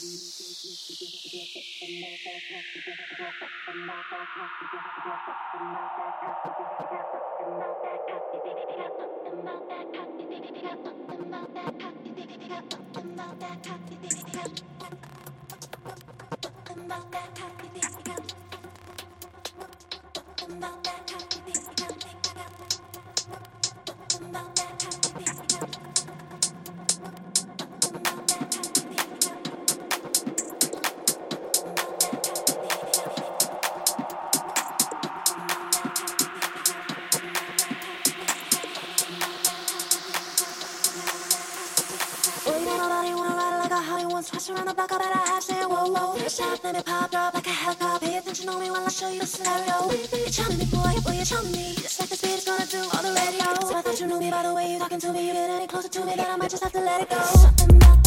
About that Pass around the block, I better have say whoa whoa. First shot, let me pop drop like a helicopter. Pay attention only while I show you the scenario. You're charming me, boy, boy, you're charming me. Just like the speed is gonna do on the radio. So I thought you knew me by the way you talking to me. You get any closer to me, then I might just have to let it go. Something about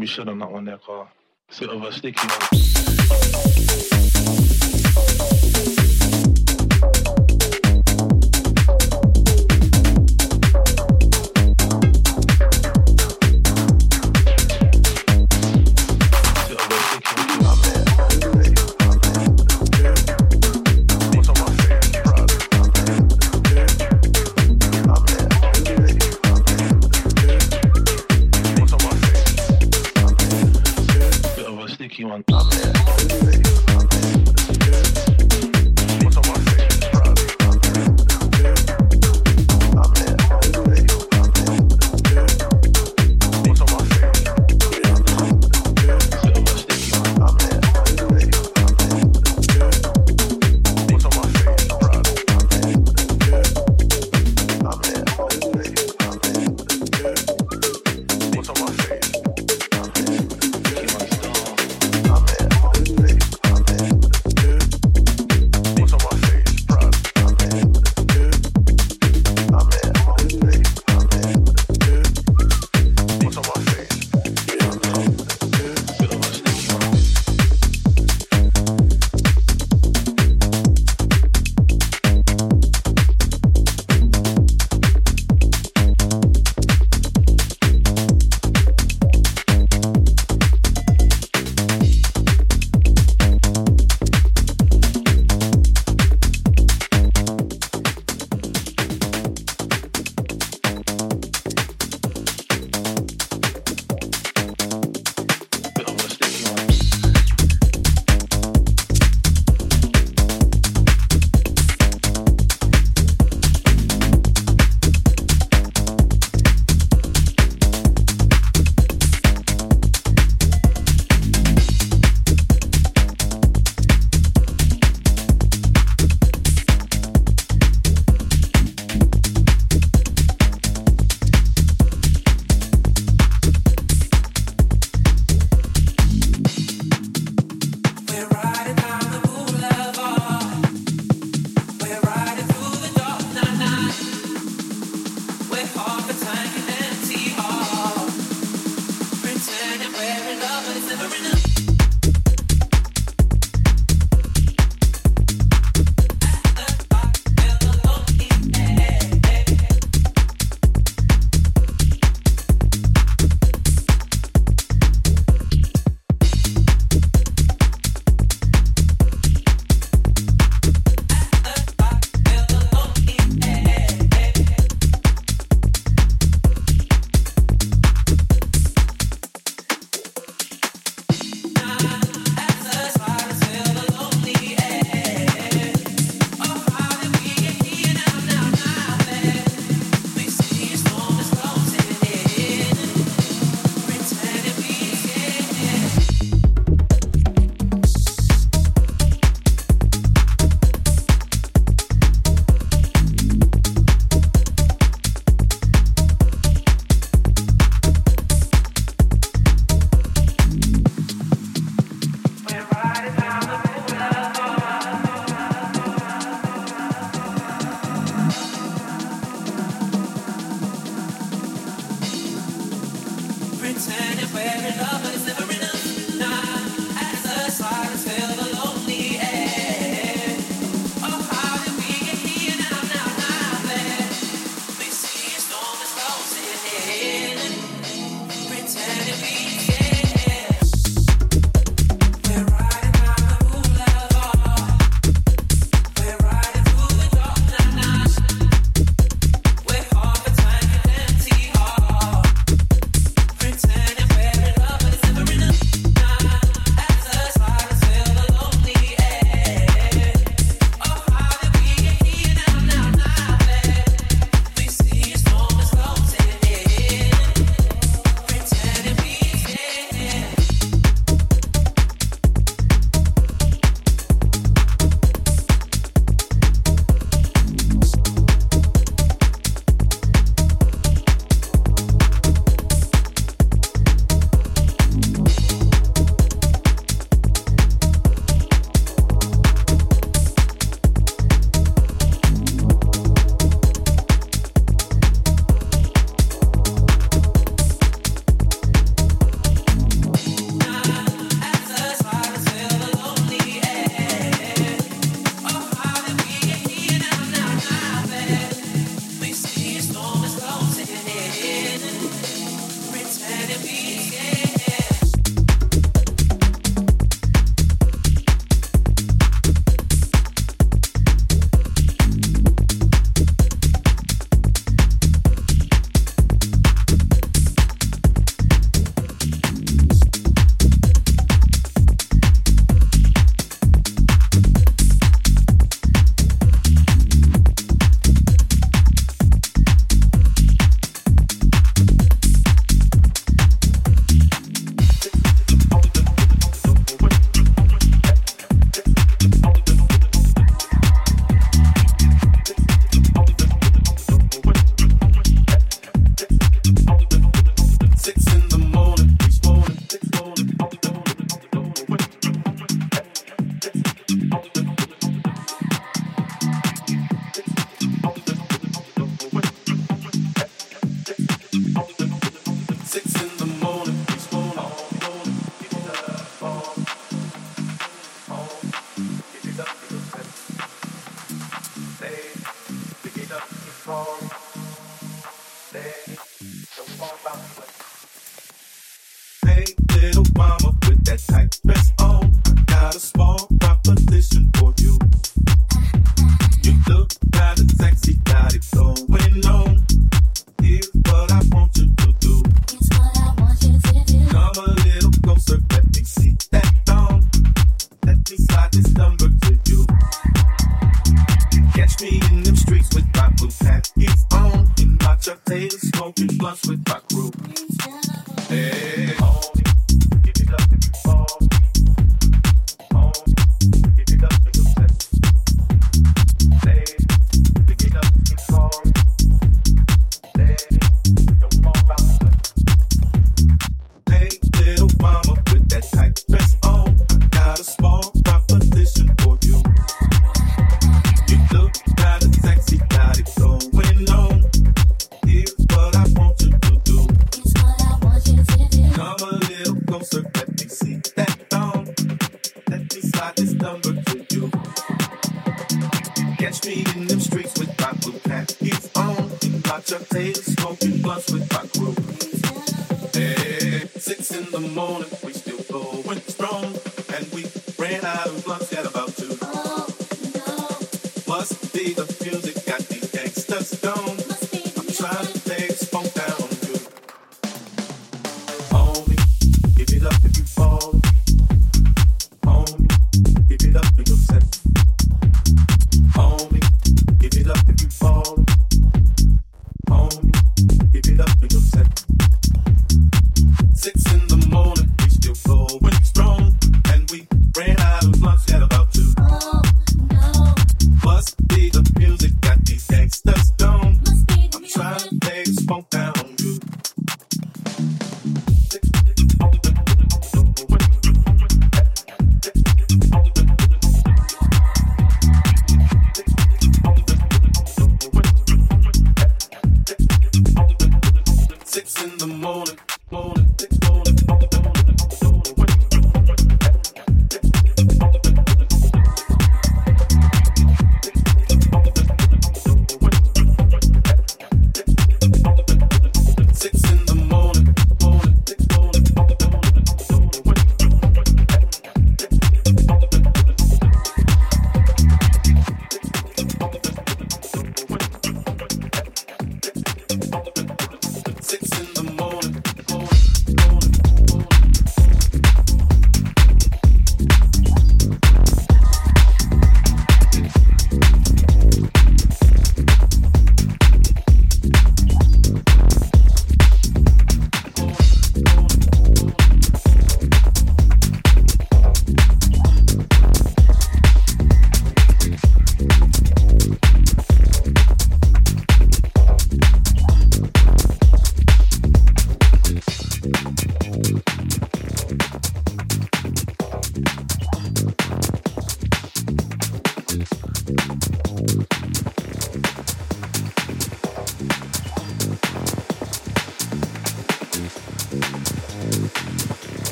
be said on that one there, car. Bit of a sticky one.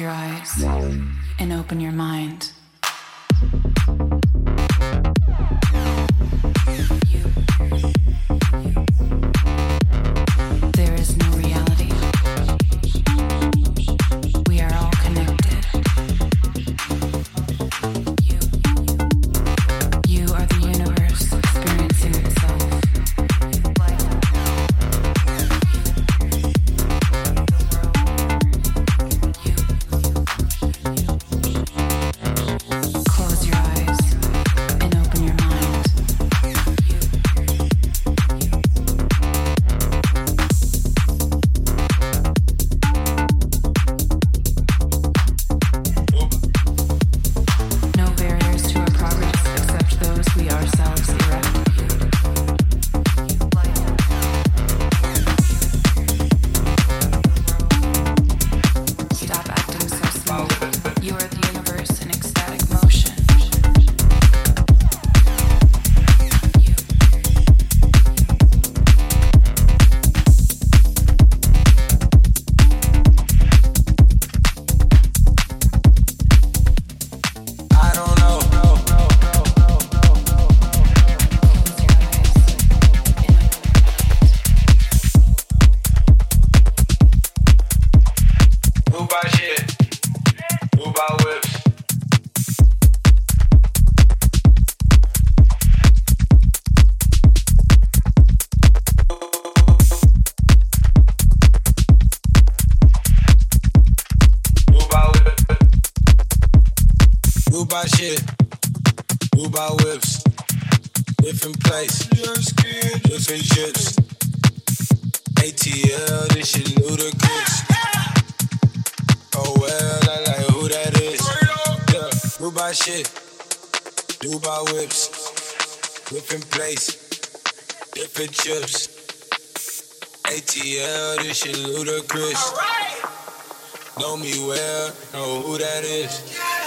Your eyes and open your mind. Know me well, know who that is.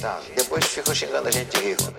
tá Depois ficam xingando a gente de rico.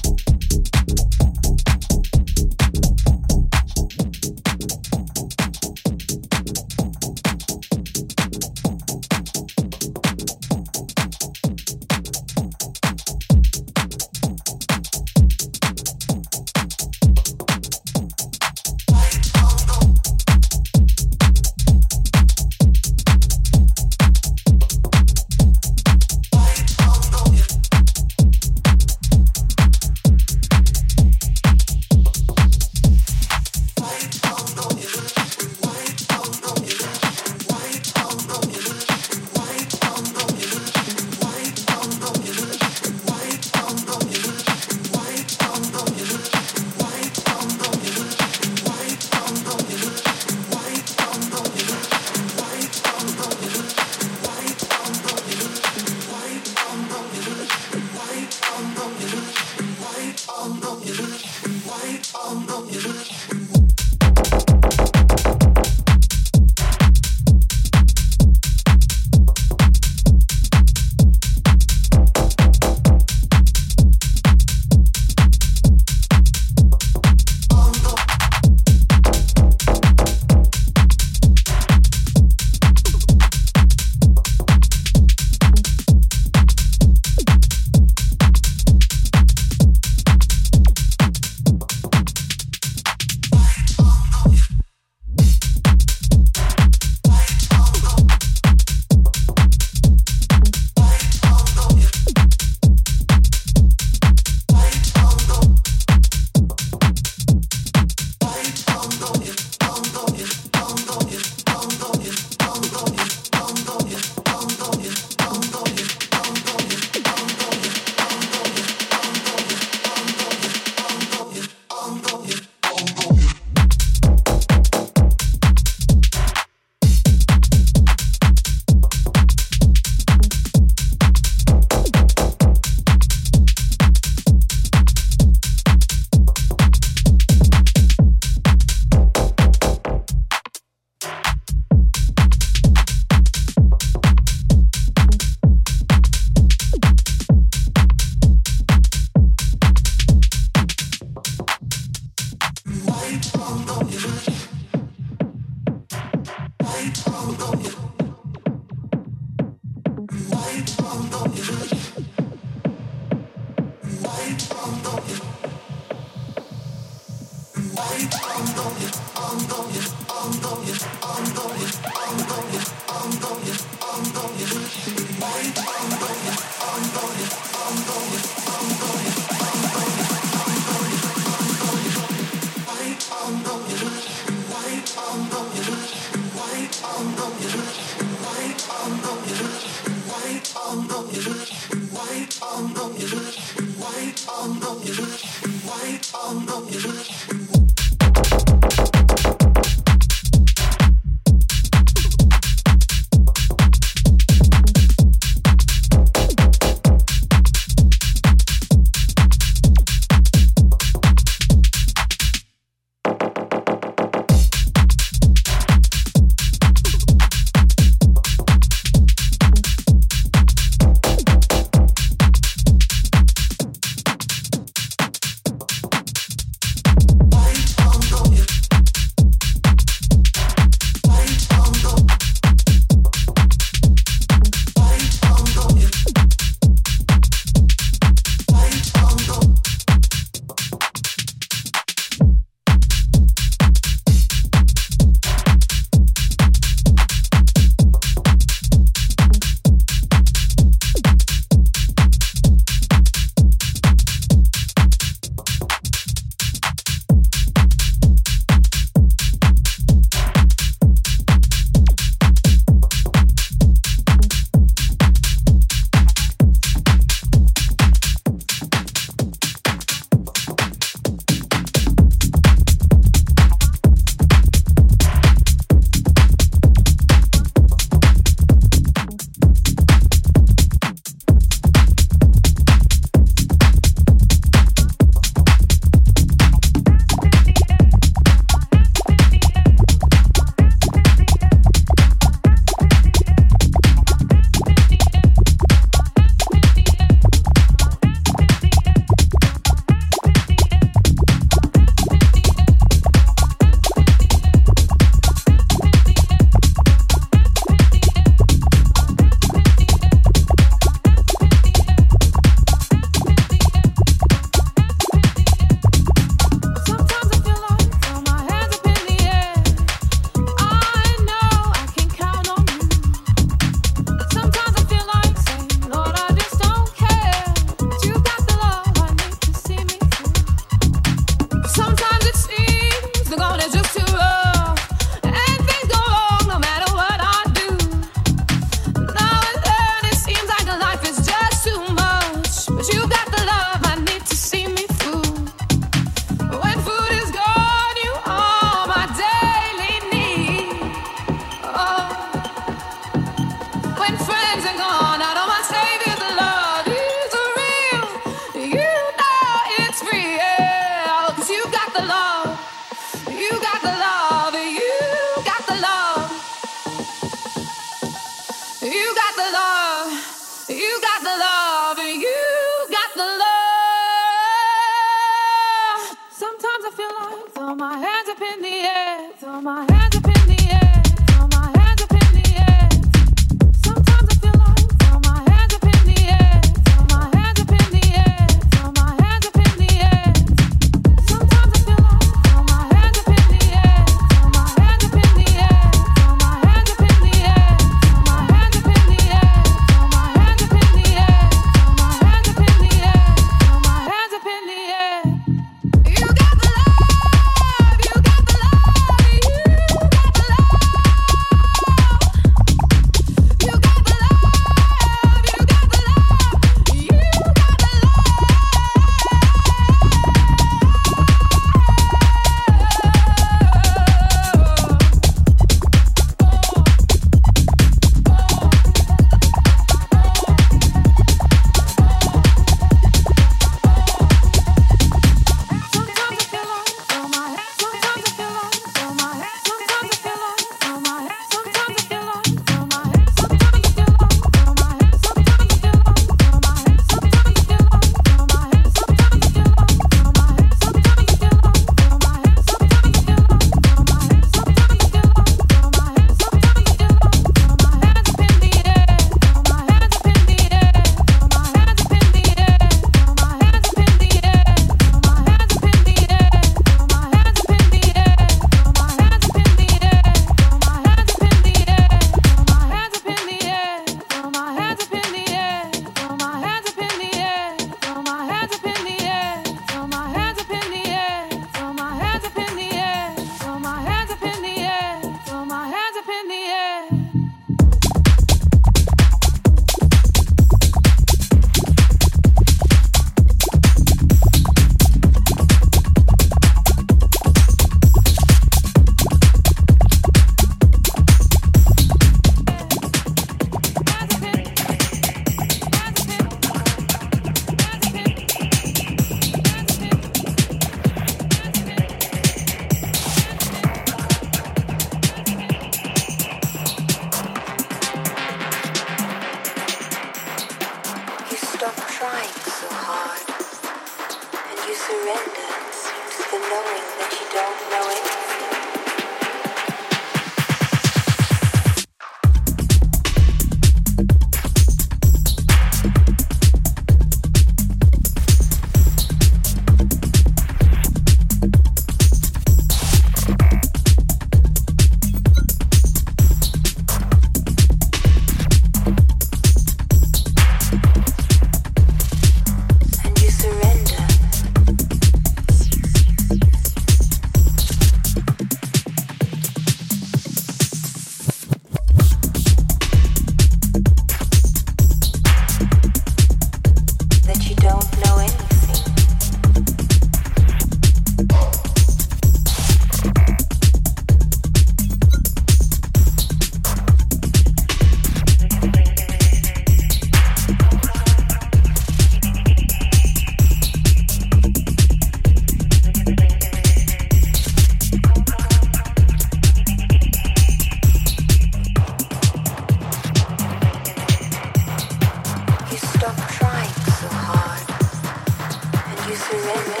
you surrender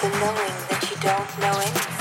the knowing that you don't know anything.